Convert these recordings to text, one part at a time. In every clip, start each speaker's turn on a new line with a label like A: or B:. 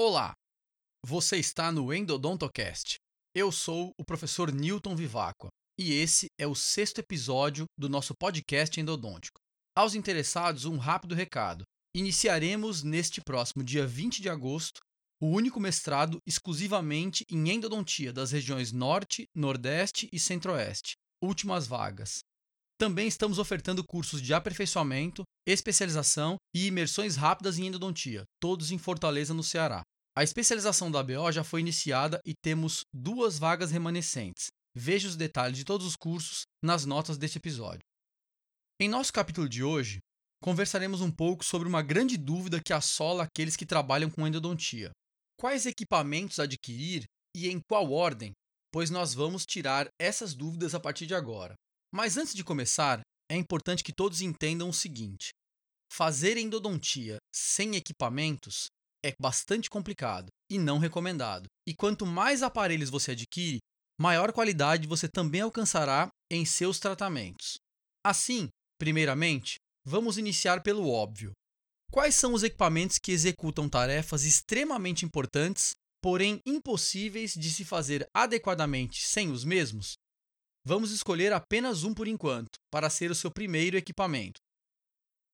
A: Olá, você está no Endodontocast. Eu sou o professor Newton Vivacqua e esse é o sexto episódio do nosso podcast endodôntico. Aos interessados, um rápido recado. Iniciaremos neste próximo dia 20 de agosto o único mestrado exclusivamente em endodontia das regiões Norte, Nordeste e Centro-Oeste. Últimas vagas. Também estamos ofertando cursos de aperfeiçoamento, especialização e imersões rápidas em endodontia, todos em Fortaleza, no Ceará. A especialização da ABO já foi iniciada e temos duas vagas remanescentes. Veja os detalhes de todos os cursos nas notas deste episódio. Em nosso capítulo de hoje, conversaremos um pouco sobre uma grande dúvida que assola aqueles que trabalham com endodontia. Quais equipamentos adquirir e em qual ordem? Pois nós vamos tirar essas dúvidas a partir de agora. Mas antes de começar, é importante que todos entendam o seguinte: fazer endodontia sem equipamentos é bastante complicado e não recomendado. E quanto mais aparelhos você adquire, maior qualidade você também alcançará em seus tratamentos. Assim, primeiramente, vamos iniciar pelo óbvio. Quais são os equipamentos que executam tarefas extremamente importantes, porém impossíveis de se fazer adequadamente sem os mesmos? Vamos escolher apenas um por enquanto, para ser o seu primeiro equipamento.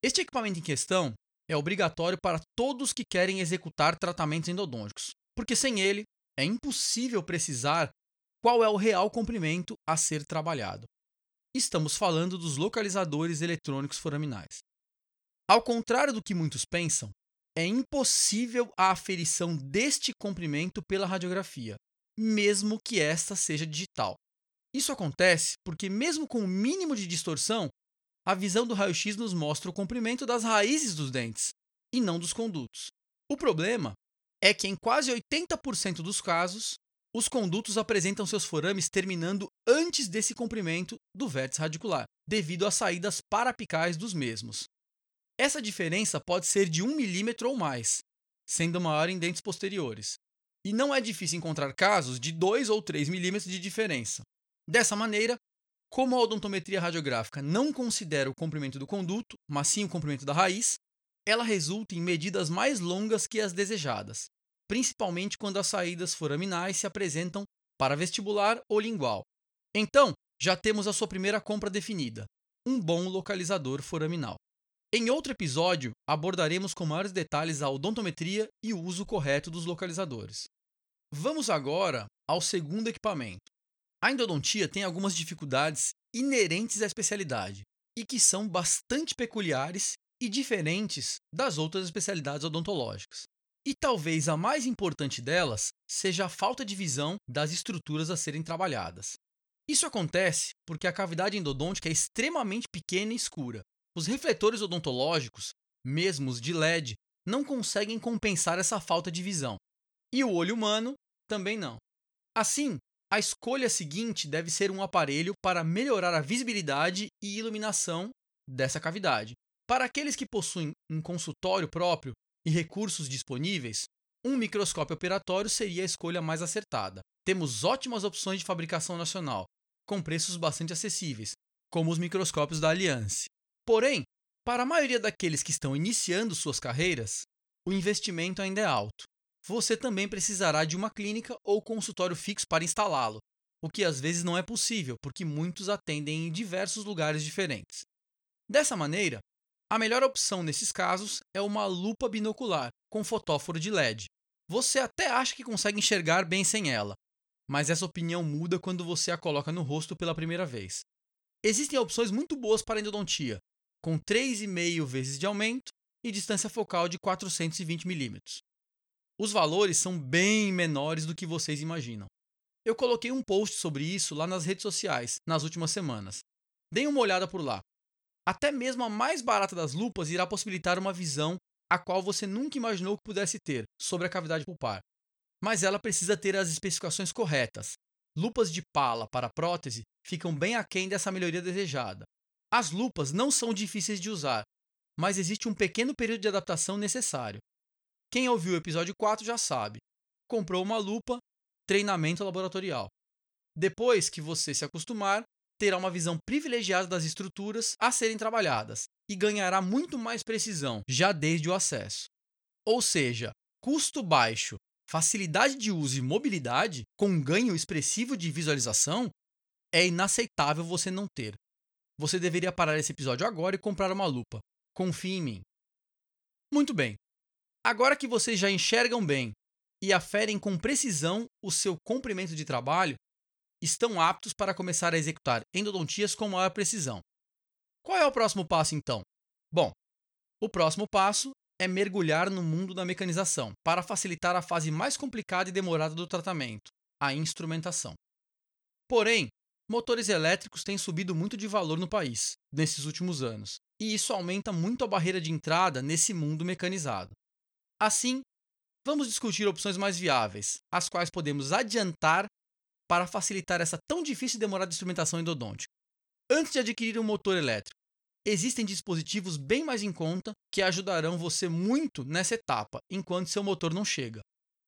A: Este equipamento em questão é obrigatório para todos que querem executar tratamentos endodônticos, porque sem ele é impossível precisar qual é o real comprimento a ser trabalhado. Estamos falando dos localizadores eletrônicos foraminais. Ao contrário do que muitos pensam, é impossível a aferição deste comprimento pela radiografia, mesmo que esta seja digital. Isso acontece porque, mesmo com o mínimo de distorção, a visão do raio-x nos mostra o comprimento das raízes dos dentes e não dos condutos. O problema é que, em quase 80% dos casos, os condutos apresentam seus forames terminando antes desse comprimento do vértice radicular, devido às saídas parapicais dos mesmos. Essa diferença pode ser de 1 milímetro ou mais, sendo maior em dentes posteriores. E não é difícil encontrar casos de 2 ou 3 milímetros de diferença. Dessa maneira, como a odontometria radiográfica não considera o comprimento do conduto, mas sim o comprimento da raiz, ela resulta em medidas mais longas que as desejadas, principalmente quando as saídas foraminais se apresentam para vestibular ou lingual. Então, já temos a sua primeira compra definida: um bom localizador foraminal. Em outro episódio, abordaremos com maiores detalhes a odontometria e o uso correto dos localizadores. Vamos agora ao segundo equipamento, a endodontia tem algumas dificuldades inerentes à especialidade e que são bastante peculiares e diferentes das outras especialidades odontológicas. E talvez a mais importante delas seja a falta de visão das estruturas a serem trabalhadas. Isso acontece porque a cavidade endodôntica é extremamente pequena e escura. Os refletores odontológicos, mesmo os de LED, não conseguem compensar essa falta de visão. E o olho humano também não. Assim, a escolha seguinte deve ser um aparelho para melhorar a visibilidade e iluminação dessa cavidade. Para aqueles que possuem um consultório próprio e recursos disponíveis, um microscópio operatório seria a escolha mais acertada. Temos ótimas opções de fabricação nacional, com preços bastante acessíveis, como os microscópios da Alliance. Porém, para a maioria daqueles que estão iniciando suas carreiras, o investimento ainda é alto você também precisará de uma clínica ou consultório fixo para instalá-lo, o que às vezes não é possível, porque muitos atendem em diversos lugares diferentes. Dessa maneira, a melhor opção nesses casos é uma lupa binocular com fotóforo de LED. Você até acha que consegue enxergar bem sem ela, mas essa opinião muda quando você a coloca no rosto pela primeira vez. Existem opções muito boas para endodontia, com 3,5 vezes de aumento e distância focal de 420 mm. Os valores são bem menores do que vocês imaginam. Eu coloquei um post sobre isso lá nas redes sociais nas últimas semanas. Deem uma olhada por lá. Até mesmo a mais barata das lupas irá possibilitar uma visão a qual você nunca imaginou que pudesse ter sobre a cavidade pulpar. Mas ela precisa ter as especificações corretas. Lupas de pala para prótese ficam bem aquém dessa melhoria desejada. As lupas não são difíceis de usar, mas existe um pequeno período de adaptação necessário. Quem ouviu o episódio 4 já sabe. Comprou uma lupa, treinamento laboratorial. Depois que você se acostumar, terá uma visão privilegiada das estruturas a serem trabalhadas e ganhará muito mais precisão já desde o acesso. Ou seja, custo baixo, facilidade de uso e mobilidade, com ganho expressivo de visualização, é inaceitável você não ter. Você deveria parar esse episódio agora e comprar uma lupa. Confie em mim. Muito bem. Agora que vocês já enxergam bem e aferem com precisão o seu comprimento de trabalho, estão aptos para começar a executar endodontias com maior precisão. Qual é o próximo passo então? Bom, o próximo passo é mergulhar no mundo da mecanização para facilitar a fase mais complicada e demorada do tratamento, a instrumentação. Porém, motores elétricos têm subido muito de valor no país nesses últimos anos, e isso aumenta muito a barreira de entrada nesse mundo mecanizado. Assim, vamos discutir opções mais viáveis, as quais podemos adiantar para facilitar essa tão difícil e demorada instrumentação endodôntica. Antes de adquirir um motor elétrico, existem dispositivos bem mais em conta que ajudarão você muito nessa etapa, enquanto seu motor não chega.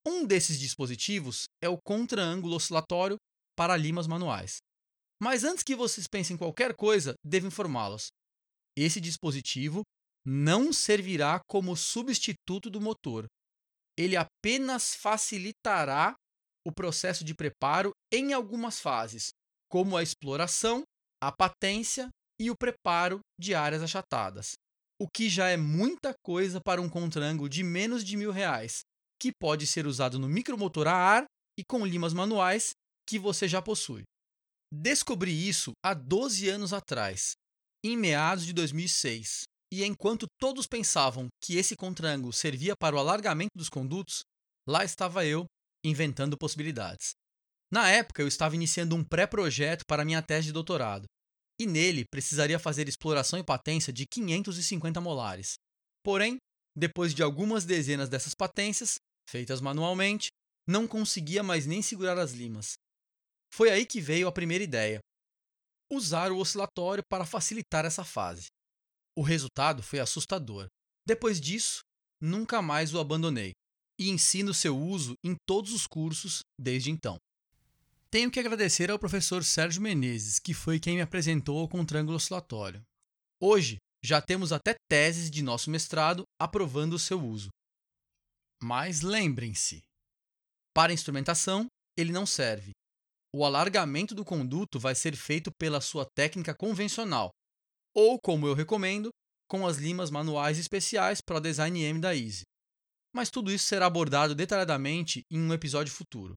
A: Um desses dispositivos é o contra-ângulo oscilatório para limas manuais. Mas antes que vocês pensem em qualquer coisa, devo informá-los. Esse dispositivo não servirá como substituto do motor. Ele apenas facilitará o processo de preparo em algumas fases, como a exploração, a patência e o preparo de áreas achatadas, o que já é muita coisa para um contrango de menos de mil reais, que pode ser usado no micromotor a ar e com limas manuais que você já possui. Descobri isso há 12 anos atrás, em meados de 2006, e enquanto todos pensavam que esse contrango servia para o alargamento dos condutos, lá estava eu inventando possibilidades. Na época, eu estava iniciando um pré-projeto para minha tese de doutorado, e nele precisaria fazer exploração e patência de 550 molares. Porém, depois de algumas dezenas dessas patências, feitas manualmente, não conseguia mais nem segurar as limas. Foi aí que veio a primeira ideia: usar o oscilatório para facilitar essa fase. O resultado foi assustador. Depois disso, nunca mais o abandonei e ensino seu uso em todos os cursos desde então. Tenho que agradecer ao professor Sérgio Menezes, que foi quem me apresentou o contrângulo oscilatório. Hoje, já temos até teses de nosso mestrado aprovando o seu uso. Mas lembrem-se: para instrumentação, ele não serve. O alargamento do conduto vai ser feito pela sua técnica convencional, ou, como eu recomendo, com as limas manuais especiais para Design M da Easy mas tudo isso será abordado detalhadamente em um episódio futuro.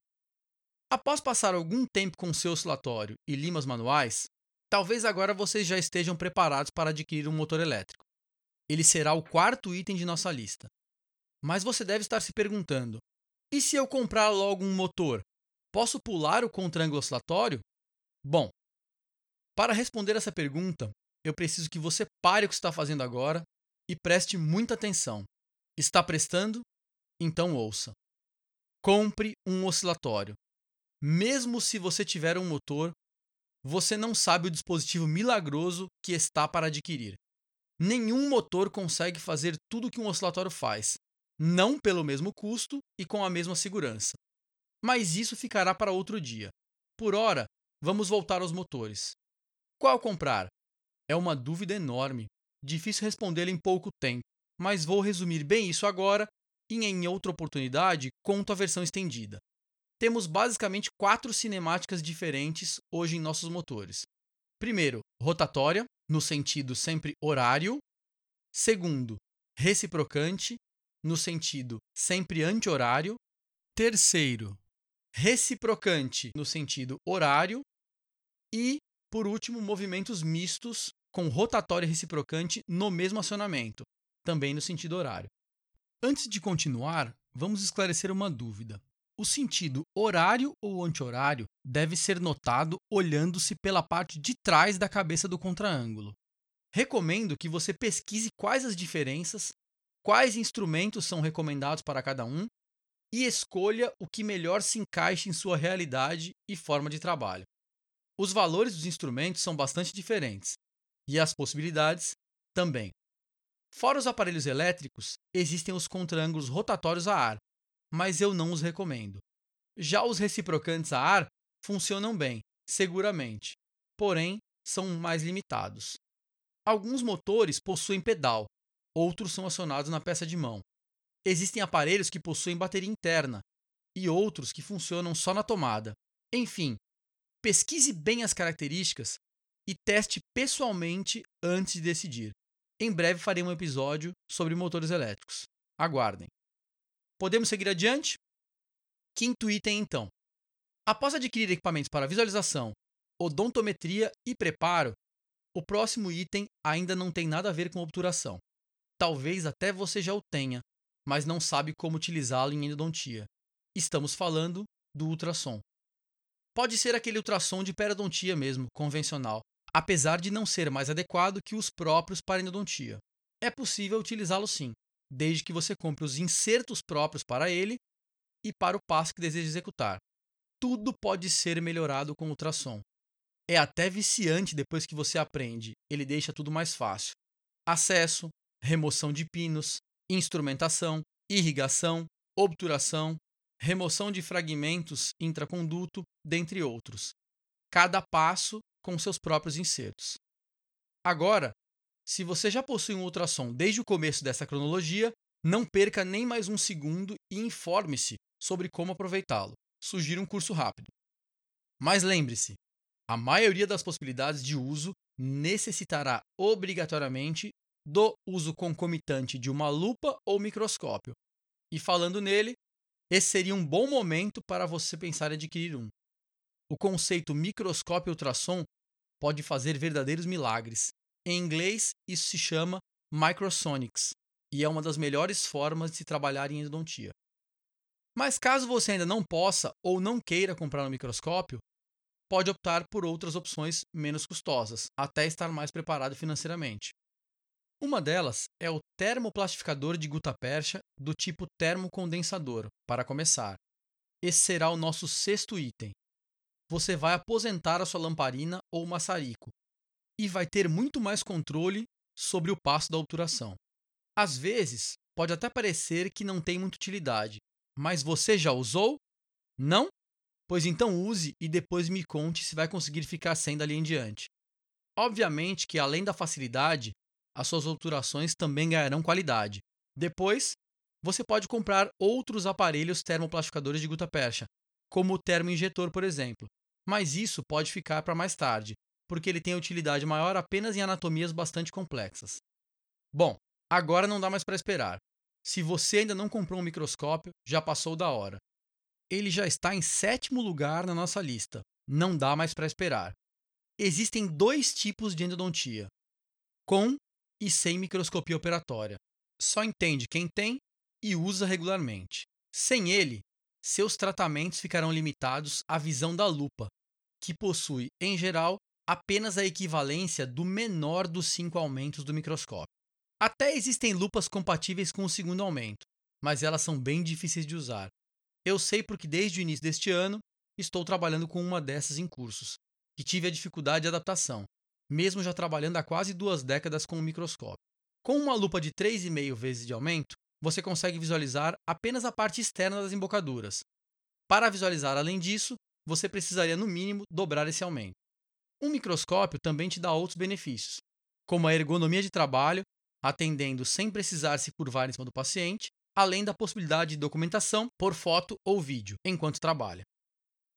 A: Após passar algum tempo com seu oscilatório e limas manuais, talvez agora vocês já estejam preparados para adquirir um motor elétrico. Ele será o quarto item de nossa lista. Mas você deve estar se perguntando: e se eu comprar logo um motor? Posso pular o contrângulo oscilatório? Bom, para responder essa pergunta, eu preciso que você pare o que está fazendo agora e preste muita atenção. Está prestando? Então ouça. Compre um oscilatório. Mesmo se você tiver um motor, você não sabe o dispositivo milagroso que está para adquirir. Nenhum motor consegue fazer tudo que um oscilatório faz, não pelo mesmo custo e com a mesma segurança. Mas isso ficará para outro dia. Por ora, vamos voltar aos motores. Qual comprar? É uma dúvida enorme. Difícil respondê-la em pouco tempo, mas vou resumir bem isso agora e em outra oportunidade conto a versão estendida. Temos basicamente quatro cinemáticas diferentes hoje em nossos motores. Primeiro, rotatória, no sentido sempre horário. Segundo, reciprocante, no sentido sempre anti-horário. Terceiro, reciprocante, no sentido horário. E, por último, movimentos mistos com rotatória reciprocante no mesmo acionamento, também no sentido horário. Antes de continuar, vamos esclarecer uma dúvida. O sentido horário ou anti-horário deve ser notado olhando-se pela parte de trás da cabeça do contraângulo. Recomendo que você pesquise quais as diferenças, quais instrumentos são recomendados para cada um e escolha o que melhor se encaixe em sua realidade e forma de trabalho. Os valores dos instrumentos são bastante diferentes e as possibilidades também. Fora os aparelhos elétricos, existem os contraângulos rotatórios a ar, mas eu não os recomendo. Já os reciprocantes a ar funcionam bem, seguramente, porém são mais limitados. Alguns motores possuem pedal, outros são acionados na peça de mão. Existem aparelhos que possuem bateria interna e outros que funcionam só na tomada. Enfim, pesquise bem as características e teste pessoalmente antes de decidir. Em breve farei um episódio sobre motores elétricos. Aguardem. Podemos seguir adiante? Quinto item, então. Após adquirir equipamentos para visualização, odontometria e preparo, o próximo item ainda não tem nada a ver com obturação. Talvez até você já o tenha, mas não sabe como utilizá-lo em endodontia. Estamos falando do ultrassom. Pode ser aquele ultrassom de periodontia mesmo, convencional, apesar de não ser mais adequado que os próprios para endodontia. É possível utilizá-lo sim, desde que você compre os insertos próprios para ele e para o passo que deseja executar. Tudo pode ser melhorado com ultrassom. É até viciante depois que você aprende, ele deixa tudo mais fácil. Acesso, remoção de pinos, instrumentação, irrigação, obturação, remoção de fragmentos intraconduto, dentre outros. Cada passo com seus próprios insertos. Agora, se você já possui um ultrassom desde o começo dessa cronologia, não perca nem mais um segundo e informe-se sobre como aproveitá-lo. Sugiro um curso rápido. Mas lembre-se, a maioria das possibilidades de uso necessitará obrigatoriamente do uso concomitante de uma lupa ou microscópio. E falando nele, esse seria um bom momento para você pensar em adquirir um. O conceito microscópio ultrassom pode fazer verdadeiros milagres. Em inglês, isso se chama microsonics e é uma das melhores formas de se trabalhar em endodontia. Mas caso você ainda não possa ou não queira comprar um microscópio, pode optar por outras opções menos custosas, até estar mais preparado financeiramente. Uma delas é o termoplastificador de gutta-percha do tipo termocondensador, para começar. Esse será o nosso sexto item. Você vai aposentar a sua lamparina ou maçarico e vai ter muito mais controle sobre o passo da obturação. Às vezes, pode até parecer que não tem muita utilidade, mas você já usou? Não? Pois então use e depois me conte se vai conseguir ficar sem dali em diante. Obviamente que além da facilidade, as suas obturações também ganharão qualidade. Depois, você pode comprar outros aparelhos termoplastificadores de gutta-percha, como o termoinjetor, por exemplo. Mas isso pode ficar para mais tarde, porque ele tem utilidade maior apenas em anatomias bastante complexas. Bom, agora não dá mais para esperar. Se você ainda não comprou um microscópio, já passou da hora. Ele já está em sétimo lugar na nossa lista. Não dá mais para esperar. Existem dois tipos de endodontia: com e sem microscopia operatória. Só entende quem tem e usa regularmente. Sem ele, seus tratamentos ficarão limitados à visão da lupa, que possui, em geral, apenas a equivalência do menor dos cinco aumentos do microscópio. Até existem lupas compatíveis com o segundo aumento, mas elas são bem difíceis de usar. Eu sei porque desde o início deste ano estou trabalhando com uma dessas em cursos, que tive a dificuldade de adaptação, mesmo já trabalhando há quase duas décadas com o microscópio. Com uma lupa de 3,5 vezes de aumento, você consegue visualizar apenas a parte externa das embocaduras. Para visualizar além disso, você precisaria no mínimo dobrar esse aumento. Um microscópio também te dá outros benefícios, como a ergonomia de trabalho, atendendo sem precisar se curvar em cima do paciente, além da possibilidade de documentação por foto ou vídeo enquanto trabalha.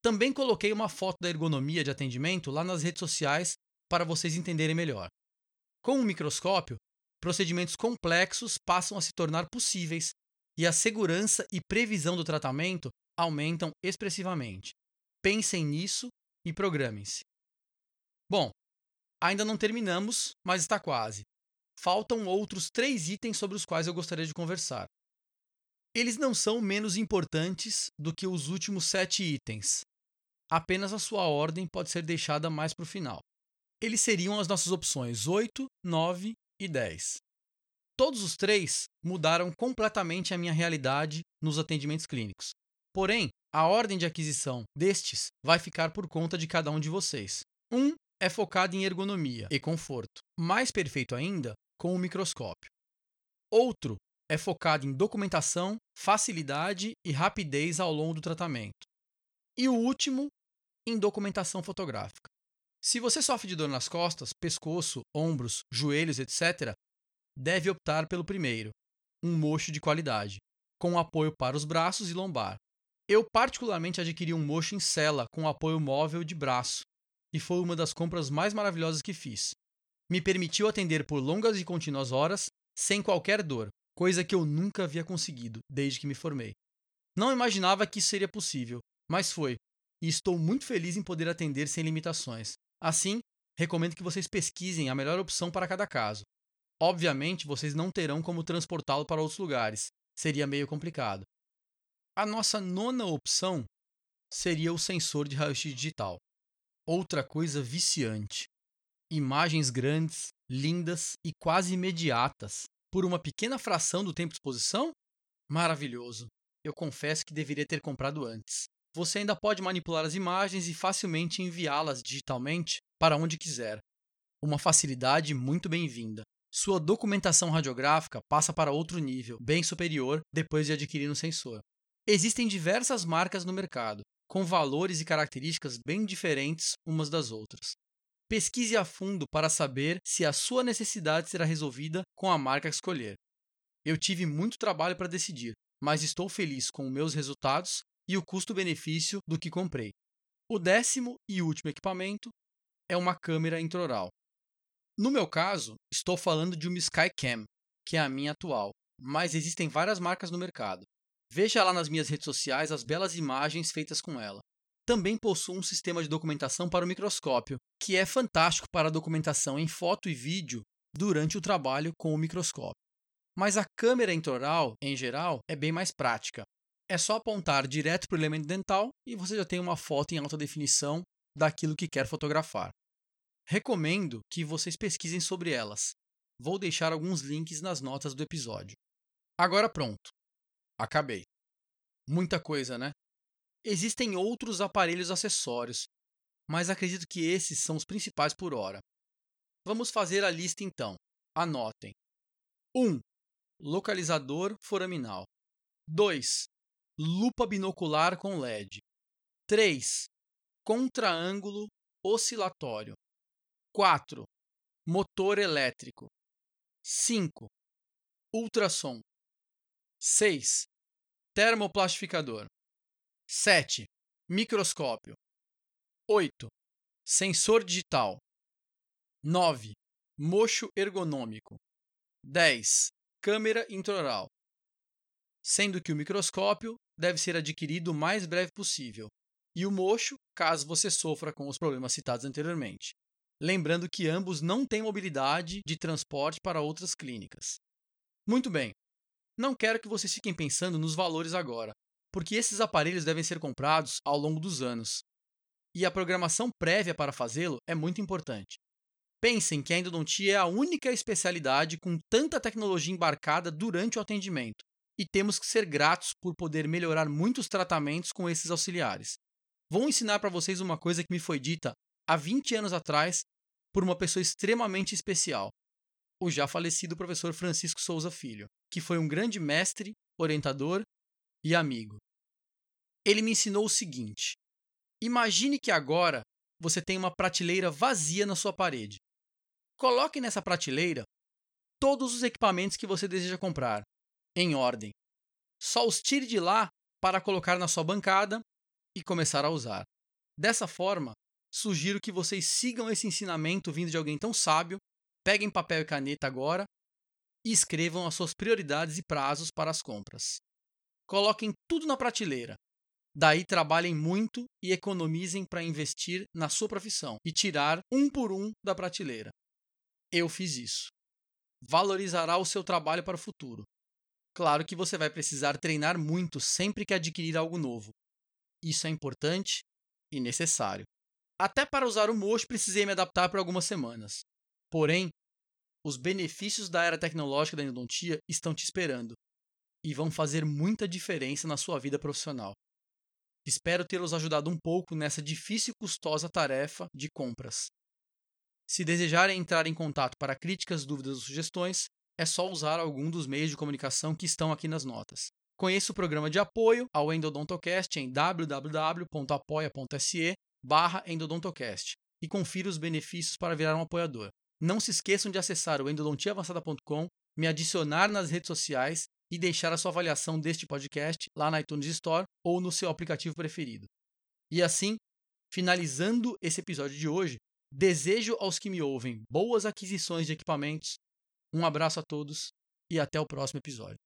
A: Também coloquei uma foto da ergonomia de atendimento lá nas redes sociais para vocês entenderem melhor. Com o microscópio, procedimentos complexos passam a se tornar possíveis e a segurança e previsão do tratamento aumentam expressivamente. Pensem nisso e programem-se. Bom, ainda não terminamos, mas está quase. Faltam outros três itens sobre os quais eu gostaria de conversar. Eles não são menos importantes do que os últimos sete itens. Apenas a sua ordem pode ser deixada mais para o final eles seriam as nossas opções 8, 9 e 10. Todos os três mudaram completamente a minha realidade nos atendimentos clínicos. Porém, a ordem de aquisição destes vai ficar por conta de cada um de vocês. Um é focado em ergonomia e conforto, mais perfeito ainda com o microscópio. Outro é focado em documentação, facilidade e rapidez ao longo do tratamento. E o último, em documentação fotográfica. Se você sofre de dor nas costas, pescoço, ombros, joelhos, etc., deve optar pelo primeiro, um mocho de qualidade. com apoio para os braços e lombar. Eu particularmente adquiri um mocho em cela com apoio móvel de braço, e foi uma das compras mais maravilhosas que fiz. Me permitiu atender por longas e contínuas horas, sem qualquer dor, coisa que eu nunca havia conseguido desde que me formei. Não imaginava que isso seria possível, mas foi, e estou muito feliz em poder atender sem limitações. Assim, recomendo que vocês pesquisem a melhor opção para cada caso. Obviamente, vocês não terão como transportá-lo para outros lugares, seria meio complicado. A nossa nona opção seria o sensor de raio-x digital. Outra coisa viciante. Imagens grandes, lindas e quase imediatas. Por uma pequena fração do tempo de exposição? Maravilhoso. Eu confesso que deveria ter comprado antes. Você ainda pode manipular as imagens e facilmente enviá-las digitalmente para onde quiser. Uma facilidade muito bem-vinda. Sua documentação radiográfica passa para outro nível, bem superior, depois de adquirir um sensor. Existem diversas marcas no mercado, com valores e características bem diferentes umas das outras. Pesquise a fundo para saber se a sua necessidade será resolvida com a marca que escolher. Eu tive muito trabalho para decidir, mas estou feliz com meus resultados e o custo-benefício do que comprei. O décimo e último equipamento é uma câmera intraoral. No meu caso, estou falando de uma Skycam, que é a minha atual, mas existem várias marcas no mercado. Veja lá nas minhas redes sociais as belas imagens feitas com ela. Também possuo um sistema de documentação para o microscópio, que é fantástico para a documentação em foto e vídeo durante o trabalho com o microscópio. Mas a câmera intraoral, em geral, é bem mais prática. É só apontar direto para o elemento dental e você já tem uma foto em alta definição daquilo que quer fotografar. Recomendo que vocês pesquisem sobre elas. Vou deixar alguns links nas notas do episódio. Agora pronto. Acabei. Muita coisa, né? Existem outros aparelhos acessórios, mas acredito que esses são os principais por hora. Vamos fazer a lista então. Anotem. 1. Um, localizador foraminal. 2 lupa binocular com LED. 3. Contraângulo oscilatório. 4. Motor elétrico. 5. Ultrassom. 6. Termoplastificador. 7. Microscópio. 8. Sensor digital. 9. Mocho ergonômico. 10. Câmera intraoral. Sendo que o microscópio deve ser adquirido o mais breve possível, e o mocho, caso você sofra com os problemas citados anteriormente. Lembrando que ambos não têm mobilidade de transporte para outras clínicas. Muito bem, não quero que vocês fiquem pensando nos valores agora, porque esses aparelhos devem ser comprados ao longo dos anos. E a programação prévia para fazê-lo é muito importante. Pensem que a endodontia é a única especialidade com tanta tecnologia embarcada durante o atendimento e temos que ser gratos por poder melhorar muitos tratamentos com esses auxiliares. Vou ensinar para vocês uma coisa que me foi dita há 20 anos atrás por uma pessoa extremamente especial, o já falecido professor Francisco Souza Filho, que foi um grande mestre, orientador e amigo. Ele me ensinou o seguinte: imagine que agora você tem uma prateleira vazia na sua parede. Coloque nessa prateleira todos os equipamentos que você deseja comprar, em ordem. Só os tire de lá para colocar na sua bancada e começar a usar. Dessa forma, sugiro que vocês sigam esse ensinamento vindo de alguém tão sábio, peguem papel e caneta agora e escrevam as suas prioridades e prazos para as compras. Coloquem tudo na prateleira. Daí trabalhem muito e economizem para investir na sua profissão e tirar um por um da prateleira. Eu fiz isso. Valorizará o seu trabalho para o futuro. Claro que você vai precisar treinar muito sempre que adquirir algo novo. Isso é importante e necessário. Até para usar o Mocho precisei me adaptar por algumas semanas. Porém, os benefícios da era tecnológica da endodontia estão te esperando e vão fazer muita diferença na sua vida profissional. Espero tê-los ajudado um pouco nessa difícil e custosa tarefa de compras. Se desejarem entrar em contato para críticas, dúvidas ou sugestões, é só usar algum dos meios de comunicação que estão aqui nas notas. Conheça o programa de apoio ao Endodontocast em www.apoia.se endodontocast e confira os benefícios para virar um apoiador. Não se esqueçam de acessar o endodontiaavançada.com, me adicionar nas redes sociais e deixar a sua avaliação deste podcast lá na iTunes Store ou no seu aplicativo preferido. E assim, finalizando esse episódio de hoje, desejo aos que me ouvem boas aquisições de equipamentos. Um abraço a todos e até o próximo episódio.